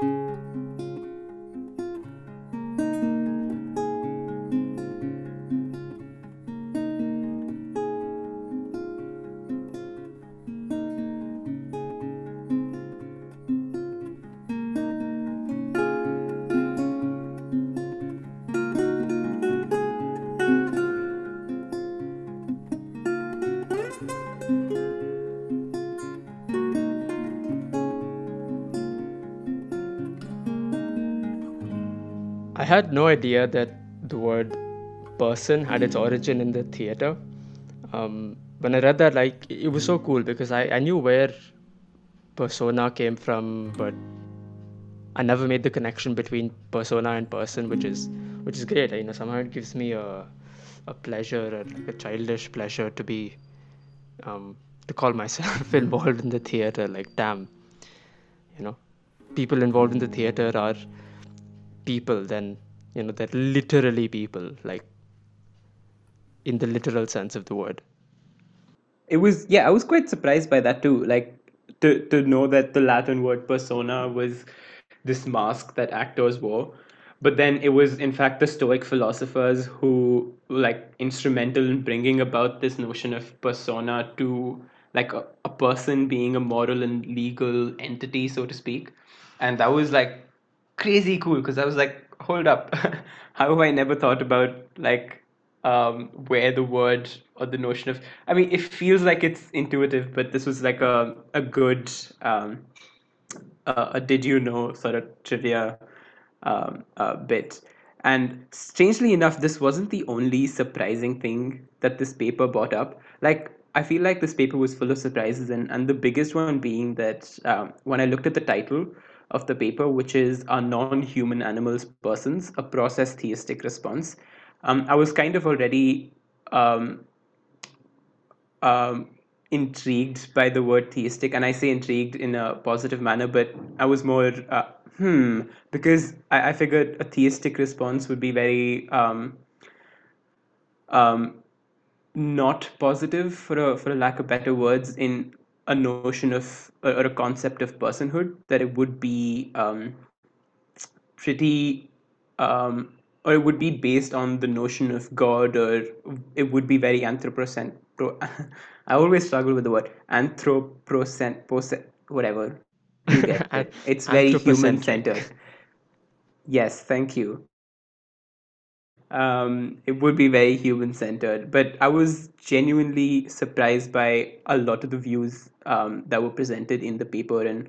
I had no idea that the word person had its origin in the theater. Um, when I read that, like, it was so cool because I, I knew where persona came from, but I never made the connection between persona and person, which is which is great. You know, somehow it gives me a a pleasure, a, like a childish pleasure to be um, to call myself involved in the theater. Like, damn, you know, people involved in the theater are people. than you know, they're literally people, like in the literal sense of the word. It was yeah, I was quite surprised by that too. Like to to know that the Latin word persona was this mask that actors wore. But then it was in fact the Stoic philosophers who like instrumental in bringing about this notion of persona to like a, a person being a moral and legal entity, so to speak. And that was like crazy cool because I was like, hold up, how have I never thought about like um, where the word or the notion of I mean, it feels like it's intuitive, but this was like a a good um, uh, a did you know sort of trivia um, uh, bit. And strangely enough, this wasn't the only surprising thing that this paper brought up. Like, I feel like this paper was full of surprises, and, and the biggest one being that um, when I looked at the title of the paper, which is Are Non Human Animals Persons? A Process Theistic Response, um, I was kind of already um, um, intrigued by the word theistic, and I say intrigued in a positive manner, but I was more uh, hmm because I, I figured a theistic response would be very um, um, not positive for a for a lack of better words in a notion of or a concept of personhood that it would be um, pretty um, or it would be based on the notion of God, or it would be very anthropocent. I always struggle with the word anthropocent, whatever. You get it. It's very human centered. Yes, thank you. Um, it would be very human centered, but I was genuinely surprised by a lot of the views um, that were presented in the paper, and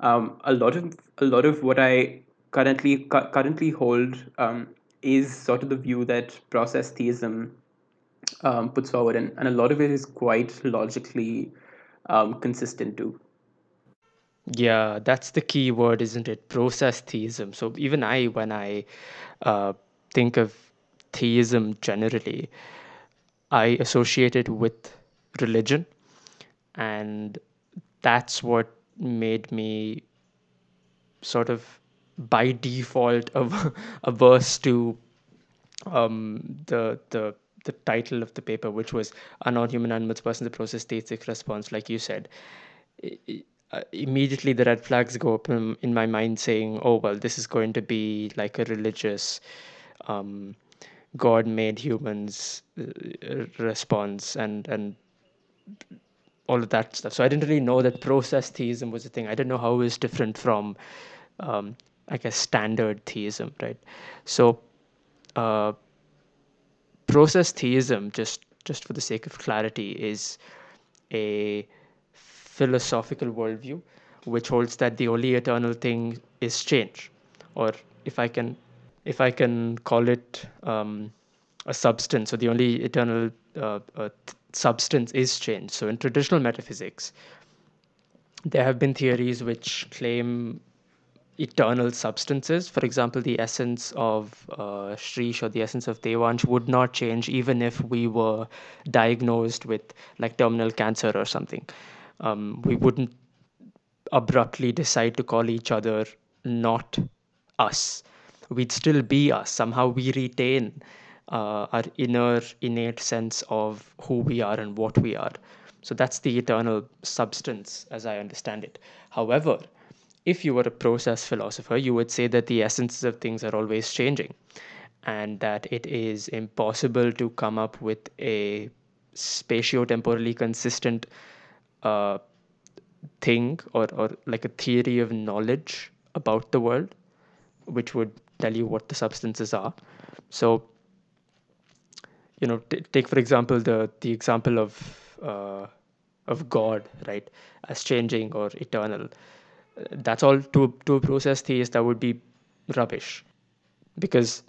um, a lot of a lot of what I currently cu- currently hold um, is sort of the view that process theism um, puts forward, and, and a lot of it is quite logically um, consistent too. Yeah, that's the key word, isn't it? Process theism. So even I, when I uh, think of theism generally, I associate it with religion, and that's what made me sort of by default av- averse to um, the the the title of the paper, which was "A non-human animals person the process theistic response," like you said. Uh, immediately the red flags go up in, in my mind saying oh well this is going to be like a religious um, god made humans uh, response and and all of that stuff. So i didn't really know that process theism was a thing. I didn't know how it was different from um, i guess standard theism right? So uh, process theism just just for the sake of clarity is a philosophical worldview which holds that the only eternal thing is change. Or if i can if i can call it um, a substance so the only eternal uh, uh, substance is change so in traditional metaphysics there have been theories which claim eternal substances. For example, the essence of uh, Shrish or the essence of Devansh would not change even if we were diagnosed with like terminal cancer or something. Um, we wouldn't abruptly decide to call each other not us. We'd still be us. Somehow we retain uh, our inner innate sense of who we are and what we are. So that's the eternal substance as I understand it. However, if you were a process philosopher, you would say that the essences of things are always changing and that it is impossible to come up with a spatio-temporally consistent uh, thing or, or like a theory of knowledge about the world, which would tell you what the substances are. So, you know, t- take for example the the example of uh, of God, right, as changing or eternal. That's all to to a process theist that would be rubbish, because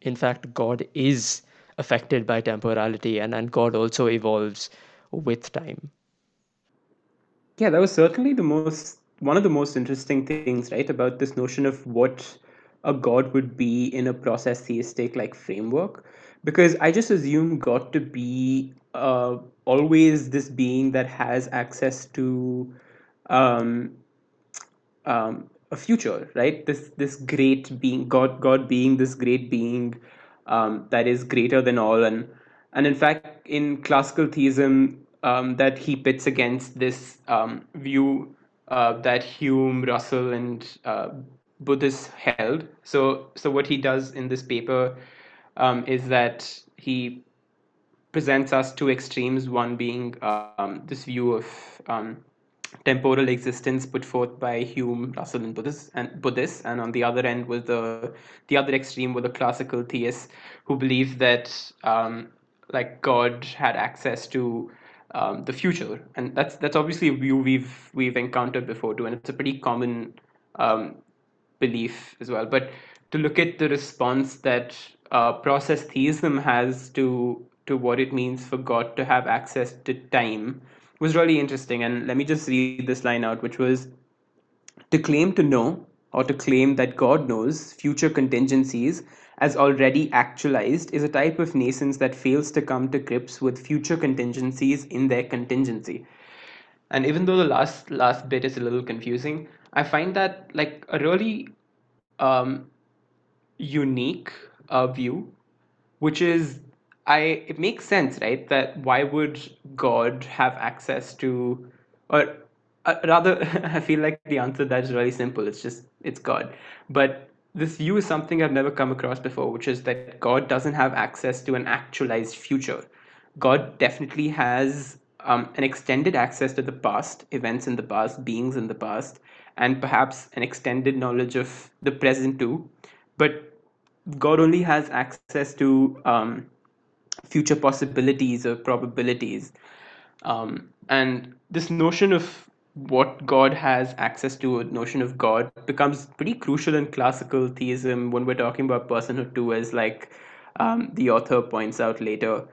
in fact God is affected by temporality and and God also evolves with time. Yeah, that was certainly the most one of the most interesting things, right, about this notion of what a god would be in a process theistic like framework. Because I just assume God to be uh, always this being that has access to um, um, a future, right? This this great being, God, God being this great being um, that is greater than all, and and in fact, in classical theism, um, that he pits against this um, view uh, that Hume, Russell, and uh, Buddhists held. So so what he does in this paper um, is that he presents us two extremes, one being um, this view of um, temporal existence put forth by Hume, Russell, and Buddhists, and Buddhists, and on the other end was the the other extreme were the classical theists who believed that um, like God had access to um, the future, and that's that's obviously a view we've we've encountered before too, and it's a pretty common um, belief as well. But to look at the response that uh, process theism has to to what it means for God to have access to time was really interesting. And let me just read this line out, which was to claim to know or to claim that God knows future contingencies as already actualized is a type of nascence that fails to come to grips with future contingencies in their contingency. And even though the last last bit is a little confusing, I find that like a really um, unique uh, view, which is I it makes sense, right? That why would God have access to, or uh, rather, I feel like the answer that is really simple. It's just it's God. But this view is something I've never come across before, which is that God doesn't have access to an actualized future. God definitely has um, an extended access to the past, events in the past, beings in the past, and perhaps an extended knowledge of the present too. But God only has access to um, future possibilities or probabilities. Um, and this notion of what God has access to, a notion of God, becomes pretty crucial in classical theism when we're talking about personhood too, as like um, the author points out later.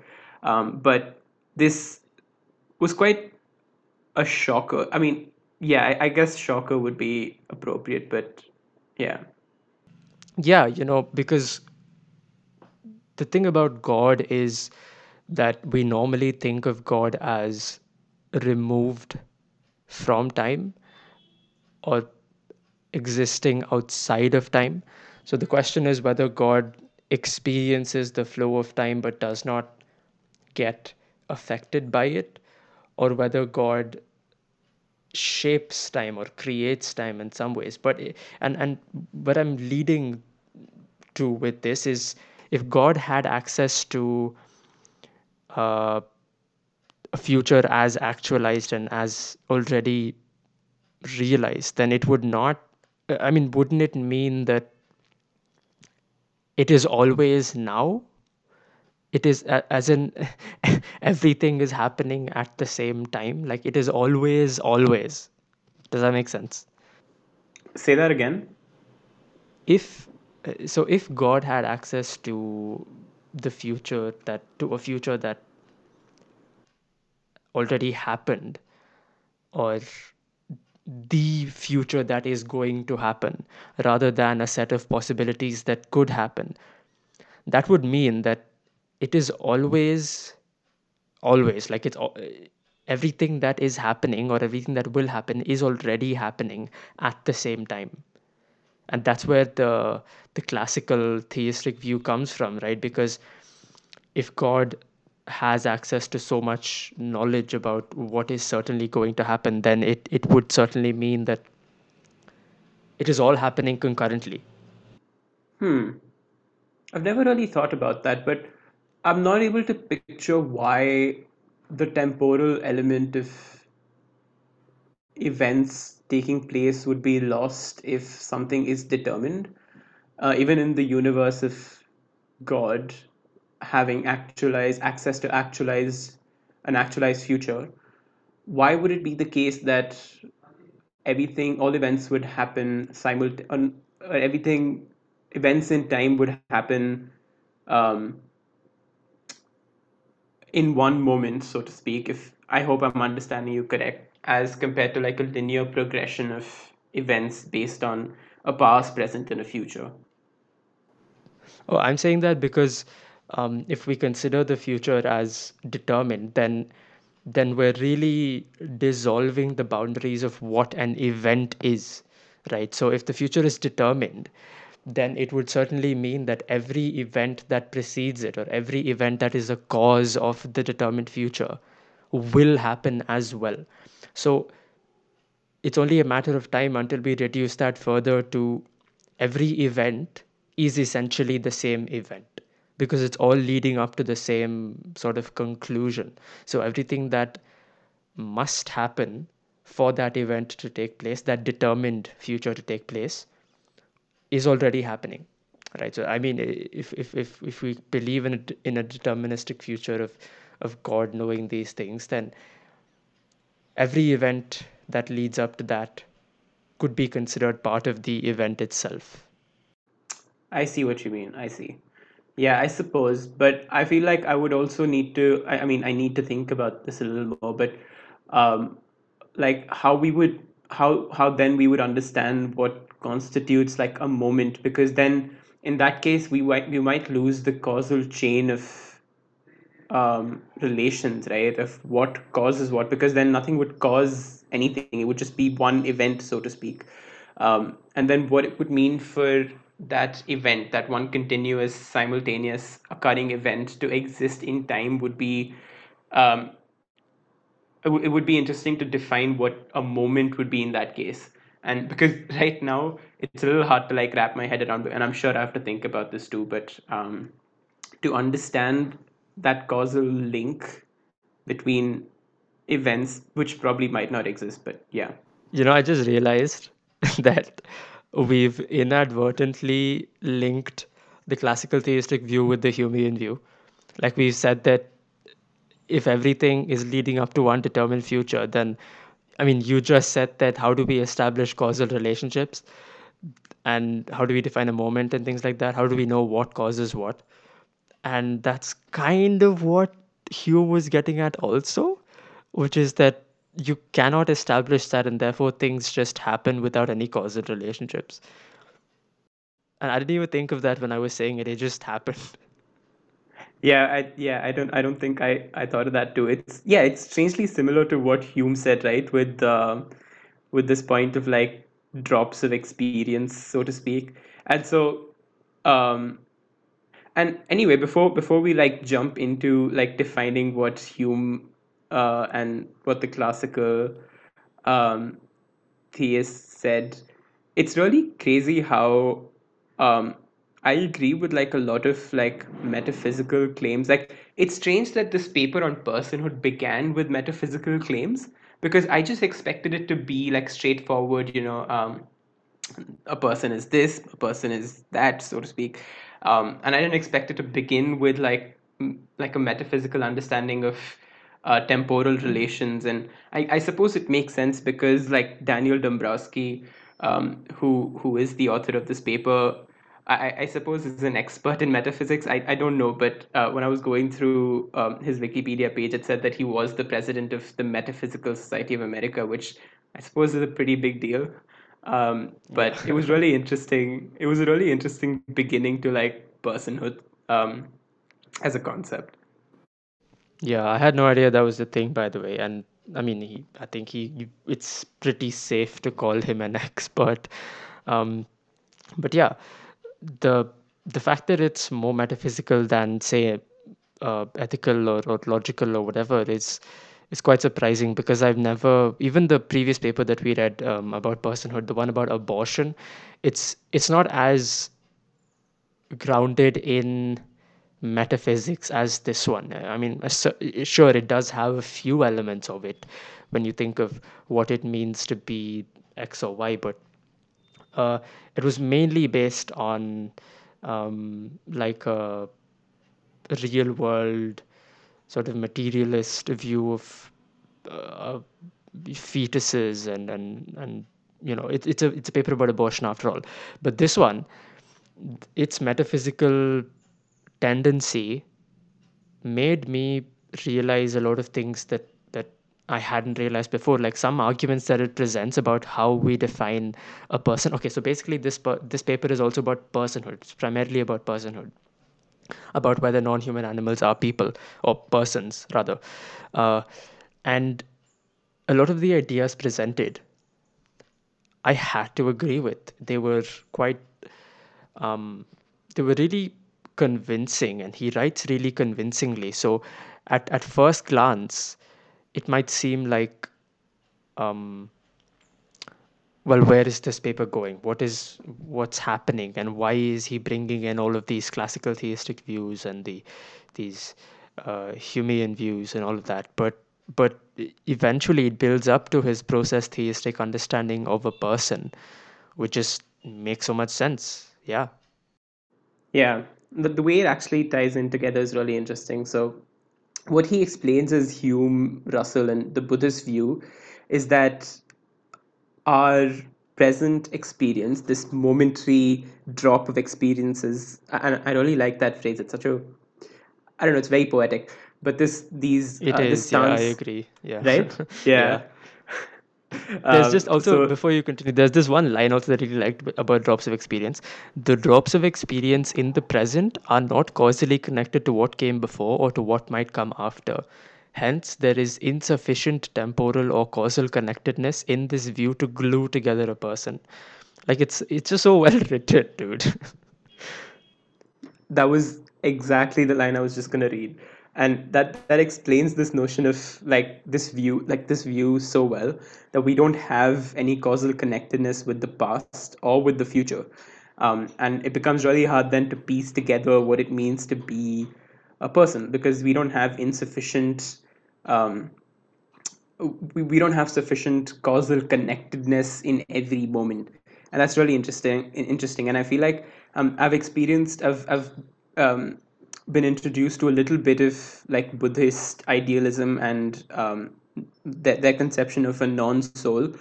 Um, but this was quite a shocker. I mean, yeah, I, I guess shocker would be appropriate, but yeah. Yeah, you know, because the thing about God is that we normally think of God as removed from time or existing outside of time. So the question is whether God experiences the flow of time but does not get affected by it, or whether God shapes time or creates time in some ways. But and and what I'm leading to with this is if God had access to uh, a future as actualized and as already realized, then it would not. I mean, wouldn't it mean that it is always now? It is as in everything is happening at the same time. Like it is always, always. Does that make sense? Say that again. If so, if God had access to the future that to a future that already happened, or the future that is going to happen rather than a set of possibilities that could happen. That would mean that it is always, always like it's everything that is happening or everything that will happen is already happening at the same time. And that's where the the classical theistic view comes from, right? Because if God has access to so much knowledge about what is certainly going to happen, then it, it would certainly mean that it is all happening concurrently. Hmm. I've never really thought about that, but I'm not able to picture why the temporal element of events taking place would be lost if something is determined. Uh, even in the universe of God having actualized access to actualize an actualized future, why would it be the case that everything, all events would happen simultaneously, everything, events in time would happen um, in one moment, so to speak, if I hope I'm understanding you correct, as compared to like a linear progression of events based on a past, present, and a future. Oh, I'm saying that because um, if we consider the future as determined, then then we're really dissolving the boundaries of what an event is, right? So if the future is determined, then it would certainly mean that every event that precedes it or every event that is a cause of the determined future will happen as well. So it's only a matter of time until we reduce that further to every event is essentially the same event because it's all leading up to the same sort of conclusion. So everything that must happen for that event to take place, that determined future to take place, is already happening. Right. So I mean, if if if, if we believe in a, in a deterministic future of of God knowing these things, then every event that leads up to that could be considered part of the event itself. I see what you mean. I see. Yeah, I suppose, but I feel like I would also need to. I, I mean, I need to think about this a little more. But, um, like how we would, how how then we would understand what constitutes like a moment, because then in that case we might we might lose the causal chain of um, relations, right? Of what causes what, because then nothing would cause anything. It would just be one event, so to speak. Um, and then what it would mean for that event, that one continuous, simultaneous occurring event to exist in time would be. Um, it, w- it would be interesting to define what a moment would be in that case and because right now it's a little hard to like wrap my head around and i'm sure i have to think about this too but um, to understand that causal link between events which probably might not exist but yeah You know, I just realized that we've inadvertently linked the classical theistic view with the Humean view. Like we've said that if everything is leading up to one determined future, then I mean, you just said that how do we establish causal relationships and how do we define a moment and things like that? How do we know what causes what? And that's kind of what Hume was getting at also, which is that you cannot establish that and therefore things just happen without any causal relationships. And I didn't even think of that when I was saying it, it just happened. yeah i yeah i don't i don't think i i thought of that too it's yeah it's strangely similar to what hume said right with uh, with this point of like drops of experience so to speak and so um and anyway before before we like jump into like defining what hume uh and what the classical um theist said it's really crazy how um I agree with like a lot of like metaphysical claims. Like it's strange that this paper on personhood began with metaphysical claims because I just expected it to be like straightforward, you know, um, a person is this, a person is that, so to speak. Um, and I didn't expect it to begin with like m- like a metaphysical understanding of uh, temporal relations, and I, I suppose it makes sense because like Daniel Dombrowski, um, who who is the author of this paper, I, I suppose is an expert in metaphysics. I, I don't know, but uh, when I was going through um, his Wikipedia page, it said that he was the president of the Metaphysical Society of America, which I suppose is a pretty big deal. Um, but it was really interesting. It was a really interesting beginning to like personhood um, as a concept. Yeah, I had no idea that was the thing, by the way. And I mean, he, I think he, it's pretty safe to call him an expert. Um, but yeah, the the fact that it's more metaphysical than say uh, ethical or, or logical or whatever is is quite surprising because I've never even the previous paper that we read um, about personhood, the one about abortion, it's it's not as grounded in metaphysics as this one. I mean, sure, it does have a few elements of it when you think of what it means to be X or Y, but uh, it was mainly based on um, like a real world sort of materialist view of uh, fetuses and and and you know it, it's a it's a paper about abortion after all but this one its metaphysical tendency made me realize a lot of things that that I hadn't realized before, like some arguments that it presents about how we define a person. Okay, so basically, this this paper is also about personhood. It's primarily about personhood, about whether non-human animals are people or persons rather, uh, and a lot of the ideas presented, I had to agree with. They were quite, um, they were really convincing and he writes really convincingly so at, at first glance it might seem like um, well where is this paper going? What is what's happening? And why is he bringing in all of these classical theistic views and the these uh, Humean views and all of that? But but eventually it builds up to his process theistic understanding of a person which just makes so much sense. Yeah. Yeah. The, the way it actually ties in together is really interesting. So, what he explains is Hume, Russell, and the Buddhist view is that our present experience, this momentary drop of experiences, and I really like that phrase. It's such a, I don't know, it's very poetic. But this, these, it uh, is, this stance, yeah, I agree. Yeah. Right. yeah. yeah. There's um, just also so, before you continue, there's this one line also that I really liked about drops of experience. The drops of experience in the present are not causally connected to what came before or to what might come after. Hence, there is insufficient temporal or causal connectedness in this view to glue together a person. Like it's it's just so well written, dude. that was exactly the line I was just gonna read and that that explains this notion of like this view like this view so well that we don't have any causal connectedness with the past or with the future um, and it becomes really hard then to piece together what it means to be a person because we don't have insufficient um, we, we don't have sufficient causal connectedness in every moment and that's really interesting interesting and i feel like um, i've experienced i've, I've um, been introduced to a little bit of like Buddhist idealism and um, their, their conception of a non-soul.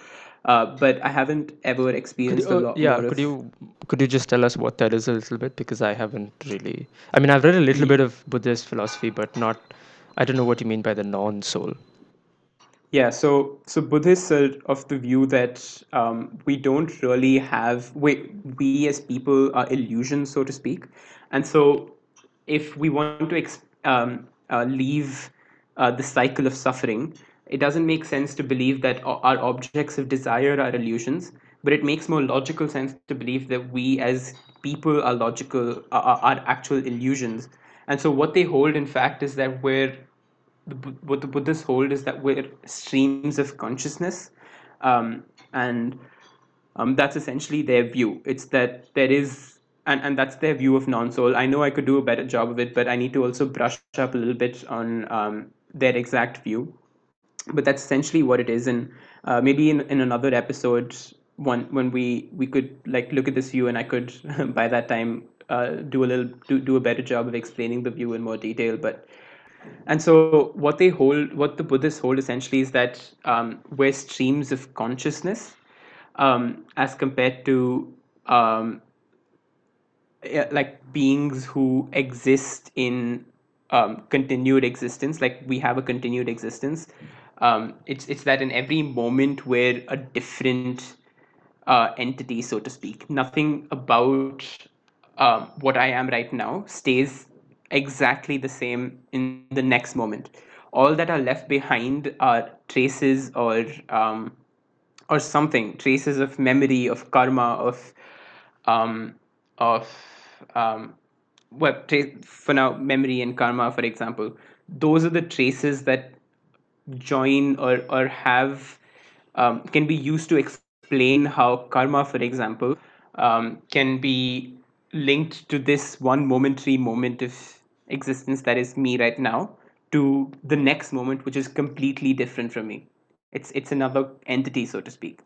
Uh, but I haven't ever experienced you, a lot. Yeah, could of... you could you just tell us what that is a little bit because I haven't really. I mean, I've read a little bit of Buddhist philosophy, but not. I don't know what you mean by the non-soul. Yeah, so so Buddhists are of the view that um, we don't really have we we as people are illusions, so to speak, and so if we want to um, uh, leave uh, the cycle of suffering, it doesn't make sense to believe that our objects of desire are illusions, but it makes more logical sense to believe that we as people are logical, are, are actual illusions. And so, what they hold, in fact, is that we're what the Buddhists hold is that we're streams of consciousness, um, and um, that's essentially their view. It's that there is and and that's their view of non-soul. I know I could do a better job of it, but I need to also brush up a little bit on um, their exact view. But that's essentially what it is, and uh, maybe in, in another episode, one when we we could like look at this view, and I could by that time uh, do a little do, do a better job of explaining the view in more detail. But and so what they hold, what the Buddhists hold essentially is that um, we're streams of consciousness um, as compared to um, like beings who exist in um, continued existence like we have a continued existence um, it's it's that in every moment we're a different uh, entity so to speak. Nothing about um, what i am right now stays exactly the same in the next moment. All that are left behind are traces or um, or something traces of memory of karma of um, of um, well, for now, memory and karma, for example, those are the traces that join or or have um, can be used to explain how karma, for example, um, can be linked to this one momentary moment of existence that is me right now to the next moment, which is completely different from me. It's it's another entity, so to speak.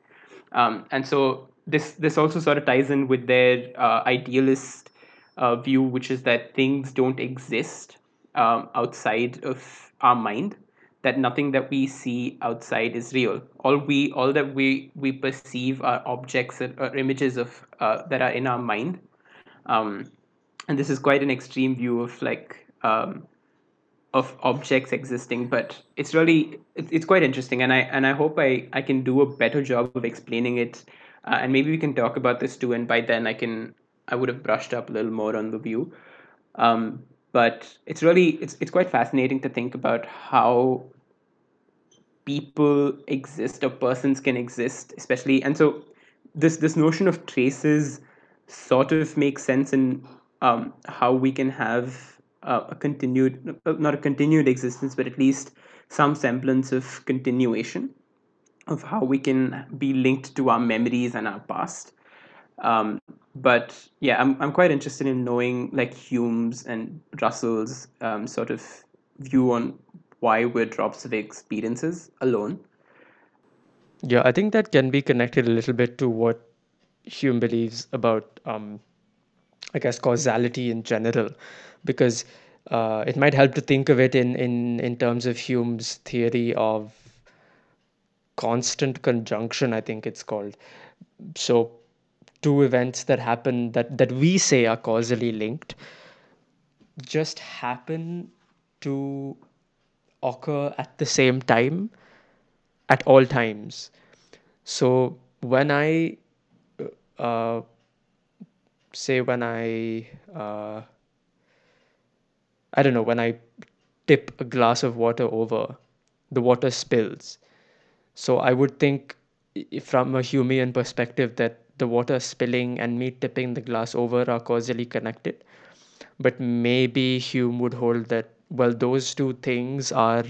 Um, and so this this also sort of ties in with their uh, idealist uh, view, which is that things don't exist um, outside of our mind. That nothing that we see outside is real. All we all that we we perceive are objects or, or images of uh, that are in our mind. Um, and this is quite an extreme view of like um, of objects existing but it's really it's, quite interesting. And i and i hope i i can do a better job of explaining it. Uh, and maybe we can talk about this too and by then i can i would have brushed up a little more on the view. Um, but it's really it's, it's quite fascinating to think about how people exist or persons can exist especially and so this this notion of traces sort of makes sense in um, how we can have uh, a continued uh, not a continued existence but at least some semblance of continuation of how we can be linked to our memories and our past. Um, but yeah I'm, I'm quite interested in knowing like hume's and russell's um, sort of view on why we're drops of experiences alone. Yeah, I think that can be connected a little bit to what Hume believes about, um, I guess, causality in general, because uh, it might help to think of it in, in, in terms of Hume's theory of constant conjunction, I think it's called. So, two events that happen that, that we say are causally linked just happen to occur at the same time at all times. So when I uh, say when I uh, I don't know when I tip a glass of water over, the water spills. So I would think from a Humean perspective that the water spilling and me tipping the glass over are causally connected. But maybe Hume would hold that, well, those two things are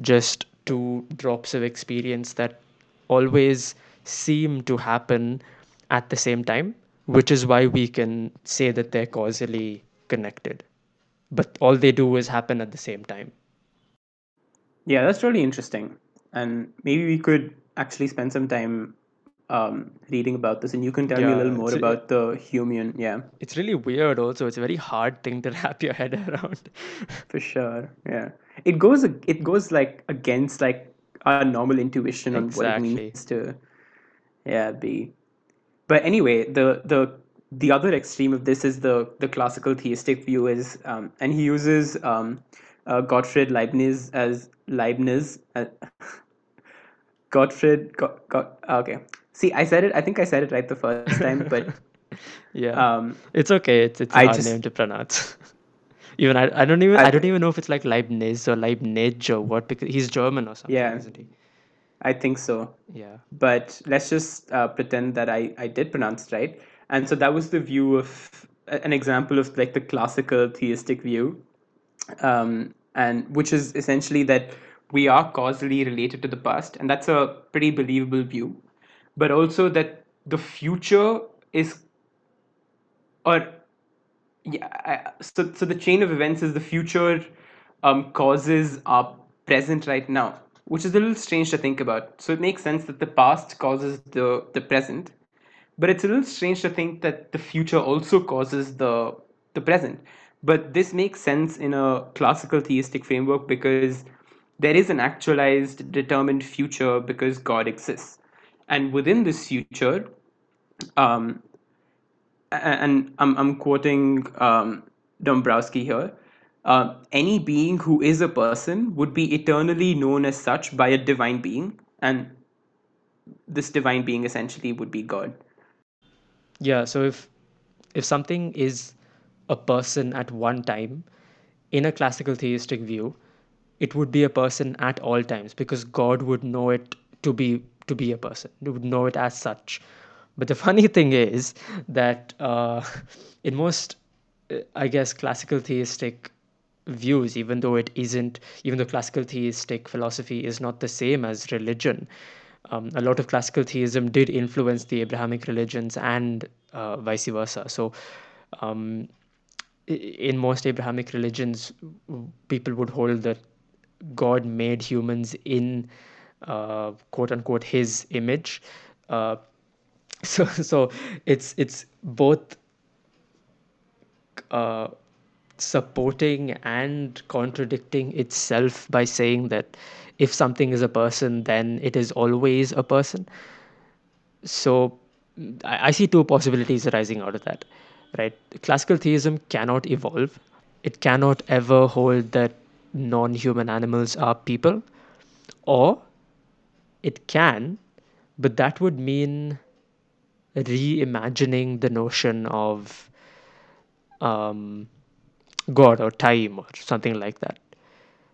just two drops of experience that always seem to happen at the same time, which is why we can say that they're causally connected. But all they do is happen at the same time. Yeah, that's really interesting. And maybe we could actually spend some time um, reading about this, and you can tell me a little more about the human. Yeah, it's really weird also. It's a very hard thing to wrap your head around. for sure. Yeah, it goes it goes like against like our normal intuition on what it Exactly. means to yeah be. But anyway, the the the other extreme of this is the the classical theistic view is, um, and he uses um, uh, Gottfried Leibniz as Leibniz. Uh, Gottfried, got, got, okay. See, I said it. I think I said it right the first time, but Yeah. um, It's okay. It's it's a I hard name just, to pronounce. Even I, I don't even I, I don't even know if it's like Leibniz or Leibniz or what because he's German or something, yeah, isn't he? I think so. Yeah. But let's just uh, pretend that I, I did pronounce right. And so that was the view of an example of like the classical theistic view, um, and which is essentially that we are causally related to the past, and that's a pretty believable view. But also that the future is or yeah I, so so the chain of events is the future um causes our present right now which is a little strange to think about so it makes sense that the past causes the the present but it's a little strange to think that the future also causes the the present but this makes sense in a classical theistic framework because there is an actualized determined future because god exists and within this future um, and I'm, I'm quoting um, Dombrowski here. Uh, any being who is a person would be eternally known as such by a divine being, and this divine being essentially would be God. Yeah, so if if something is a person at one time, in a classical theistic view, it would be a person at all times because God would know it to be to be a person. He would know it as such. But the funny thing is that uh, in most, uh, I guess, classical theistic views, even though it isn't, even though classical theistic philosophy is not the same as religion. Um, a lot of classical theism did influence the Abrahamic religions and uh, vice versa. So, um, in most Abrahamic religions, people would hold that God made humans in uh, quote unquote his image. Uh, so so it's it's both uh, supporting and contradicting itself by saying that if something is a person, then it is always a person. So I, I see two possibilities arising out of that, right? Classical theism cannot evolve. It cannot ever hold that non-human animals are people, or it can, but that would mean reimagining the notion of um, God or time or something like that.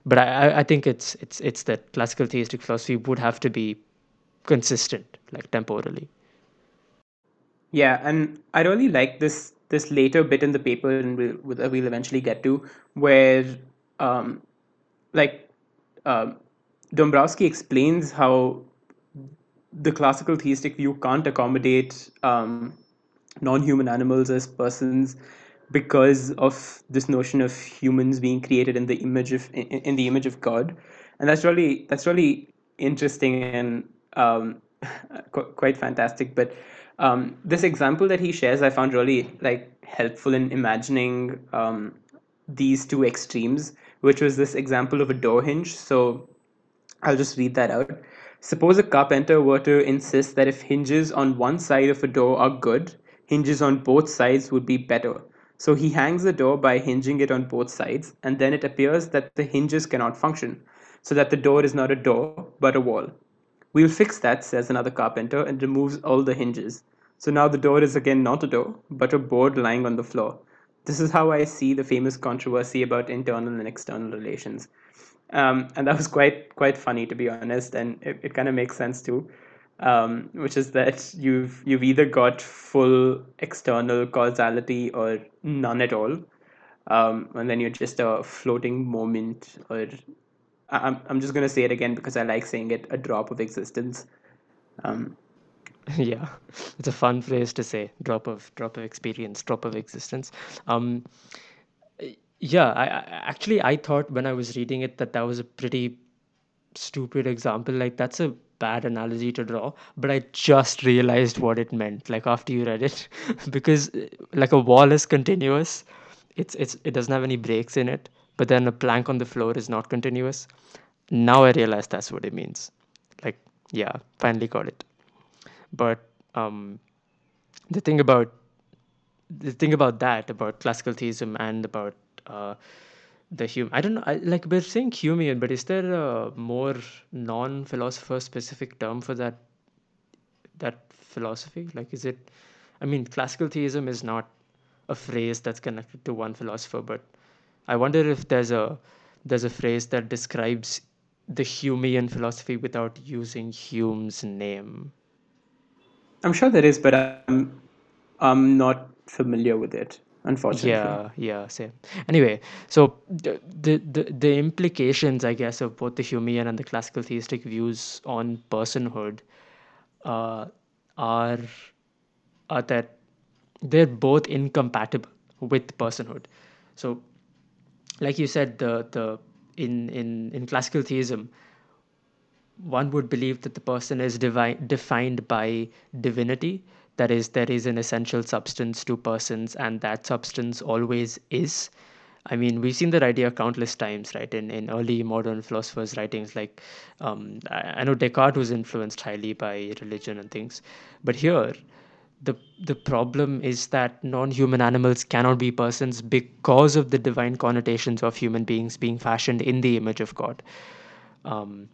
But I, I think it's it's it's that classical theistic philosophy would have to be consistent, like temporally. Yeah, and I really like this this later bit in the paper, and we'll we'll we'll eventually get to where, um, like, uh, Dombrowski explains how the classical theistic view can't accommodate um, non-human animals as persons because of this notion of humans being created in the image of in, in the image of God, and that's really that's really interesting and um, qu- quite fantastic. But um, this example that he shares, I found really like helpful in imagining um, these two extremes, which was this example of a door hinge. So I'll just read that out. Suppose a carpenter were to insist that if hinges on one side of a door are good, hinges on both sides would be better. So he hangs the door by hinging it on both sides, and then it appears that the hinges cannot function, so that the door is not a door, but a wall. We'll fix that, says another carpenter, and removes all the hinges. So now the door is again not a door, but a board lying on the floor. This is how I see the famous controversy about internal and external relations um, and that was quite quite funny to be honest, and it, it kind of makes sense too. Um, which is that you've you've either got full external causality or none at all, um, and then you're just a floating moment, or I'm I'm just gonna say it again because I like saying it, a drop of existence. Um, yeah, it's a fun phrase to say. Drop of drop of experience, drop of existence. Um, yeah, I, I actually I thought when I was reading it that that was a pretty stupid example. Like that's a bad analogy to draw, but I just realized what it meant. Like after you read it, because uh, like a wall is continuous, it's it's it doesn't have any breaks in it. But then a plank on the floor is not continuous. Now I realize that's what it means. Like yeah, finally got it. But um, the thing about the thing about that about classical theism and about uh, the hume i don't know I, like we're saying humean but is there a more non-philosopher specific term for that that philosophy? Like is it i mean classical theism is not a phrase that's connected to one philosopher but i wonder if there's a there's a phrase that describes the humean philosophy without using hume's name. I'm sure there is, but I'm I'm not familiar with it, unfortunately. Yeah, yeah, same. Anyway, so the, the the implications, I guess, of both the Humean and the classical theistic views on personhood uh, are are that they're both incompatible with personhood. So, like you said, the the in in in classical theism, one would believe that the person is divine, defined by divinity. That is, there is an essential substance to persons, and that substance always is. I mean, we've seen that idea countless times, right? In in early modern philosophers' writings, like um, I, I know Descartes was influenced highly by religion and things, but here the the problem is that non-human animals cannot be persons because of the divine connotations of human beings being fashioned in the image of God. Um,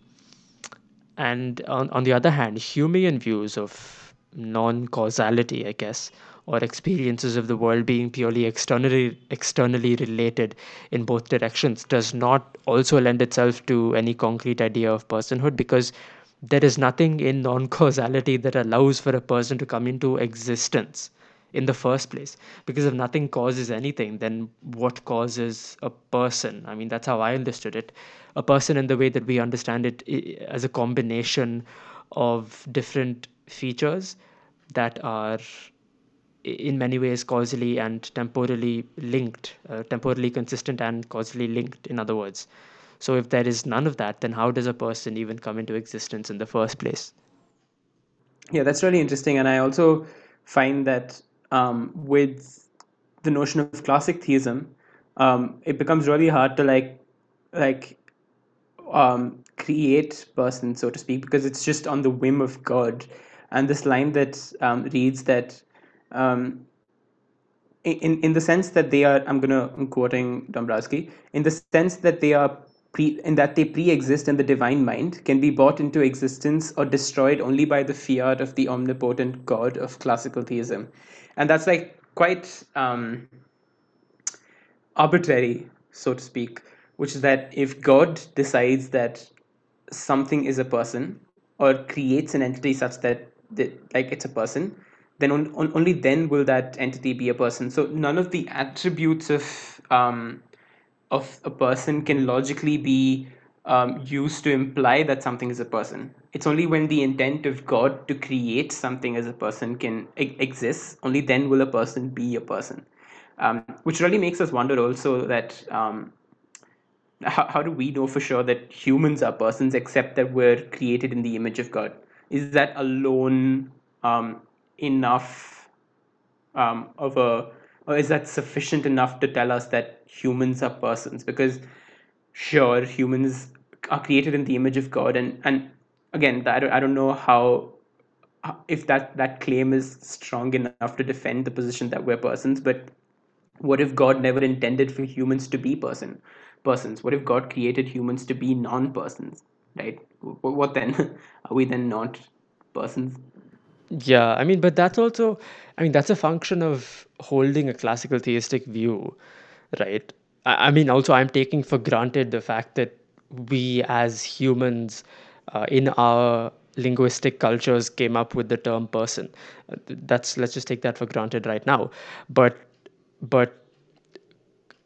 and on, on the other hand, Humean views of non causality, I guess, or experiences of the world being purely externally externally related in both directions does not also lend itself to any concrete idea of personhood because there is nothing in non causality that allows for a person to come into existence in the first place. Because if nothing causes anything, then what causes a person? I mean, that's how I understood it. A person, in the way that we understand it, as a combination of different features that are in many ways causally and temporally linked, uh, temporally consistent and causally linked, in other words. So, if there is none of that, then how does a person even come into existence in the first place? Yeah, that's really interesting. And I also find that um, with the notion of classic theism, um, it becomes really hard to like like um, create person, so to speak, because it's just on the whim of God. And this line that um, reads that um, in in the sense that they are, I'm gonna I'm quoting Dombrowski, in the sense that they are pre, in that they pre-exist in the divine mind, can be brought into existence or destroyed only by the fiat of the omnipotent God of classical theism, and that's like quite um, arbitrary, so to speak, which is that if God decides that something is a person or creates an entity such that, that like it's a person, then on, on, only then will that entity be a person. So none of the attributes of um, of a person can logically be um, used to imply that something is a person. It's only when the intent of God to create something as a person can e- exist, only then will a person be a person. Um, which really makes us wonder also that um, how, how do we know for sure that humans are persons except that we're created in the image of God? Is that alone um, enough um, of a or is that sufficient enough to tell us that humans are persons? Because sure humans are created in the image of god and and again i don't, I don't know how if that that claim is strong enough to defend the position that we're persons but what if god never intended for humans to be person persons? What if god created humans to be non-persons right what then are we then not persons Yeah, I mean, but that's also, I mean, that's a function of holding a classical theistic view, right? I, I mean, also, I'm taking for granted the fact that we as humans uh, in our linguistic cultures came up with the term person. Uh, That's, let's just take that for granted right now. But, but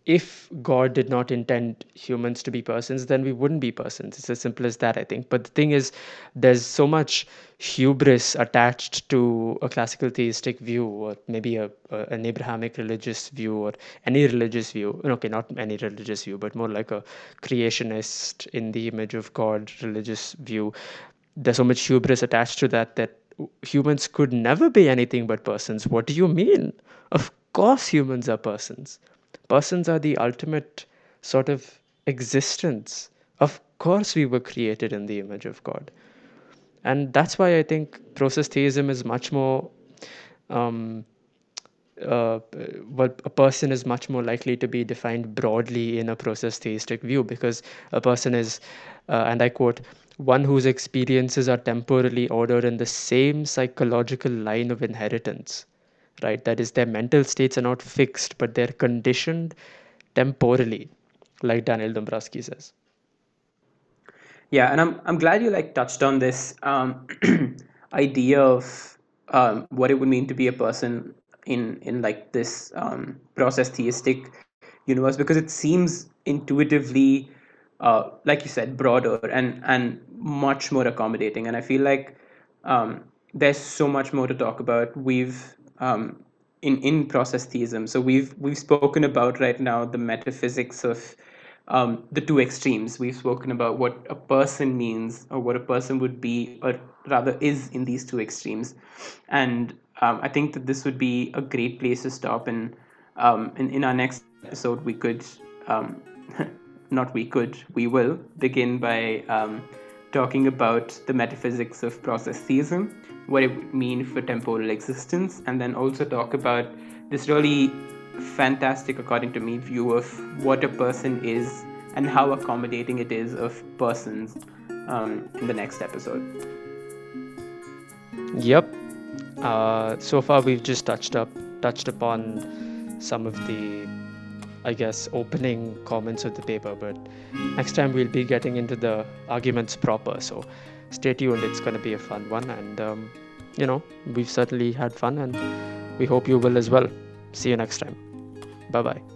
if God did not intend humans to be persons, then we wouldn't be persons. It's as simple as that, I think. But the thing is, there's so much hubris attached to a classical theistic view, or maybe a, a an Abrahamic religious view, or any religious view. Okay, not any religious view, but more like a creationist in the image of God religious view. There's so much hubris attached to that that humans could never be anything but persons. What do you mean? Of course, humans are persons persons are the ultimate sort of existence. Of course, we were created in the image of God. And that's why I think process theism is much more, um, uh, well, a person is much more likely to be defined broadly in a process theistic view because a person is, uh, and I quote, one whose experiences are temporally ordered in the same psychological line of inheritance right? That is, their mental states are not fixed, but they're conditioned temporally, like Daniel Dombrowski says. Yeah, and I'm I'm glad you like touched on this um, idea of um, what it would mean to be a person in in like this um, process theistic universe because it seems intuitively, uh, like you said, broader and and much more accommodating. And I feel like um, there's so much more to talk about. We've um, in in process theism. So we've we've spoken about right now the metaphysics of um, the two extremes. We've spoken about what a person means or what a person would be, or rather is in these two extremes. And um, I think that this would be a great place to stop. And um, in, in our next episode, we could, um, not we could, we will begin by um, talking about the metaphysics of process theism, what it would mean for temporal existence, and then also talk about this really fantastic, according to me, view of what a person is and how accommodating it is of persons um, in the next episode. Yep. Uh, so far, we've just touched up touched upon some of the, I guess, opening comments of the paper. But next time we'll be getting into the arguments proper. So stay tuned. It's going to be a fun one, and um, you know, we've certainly had fun and We hope you will as well. See you next time. Bye bye.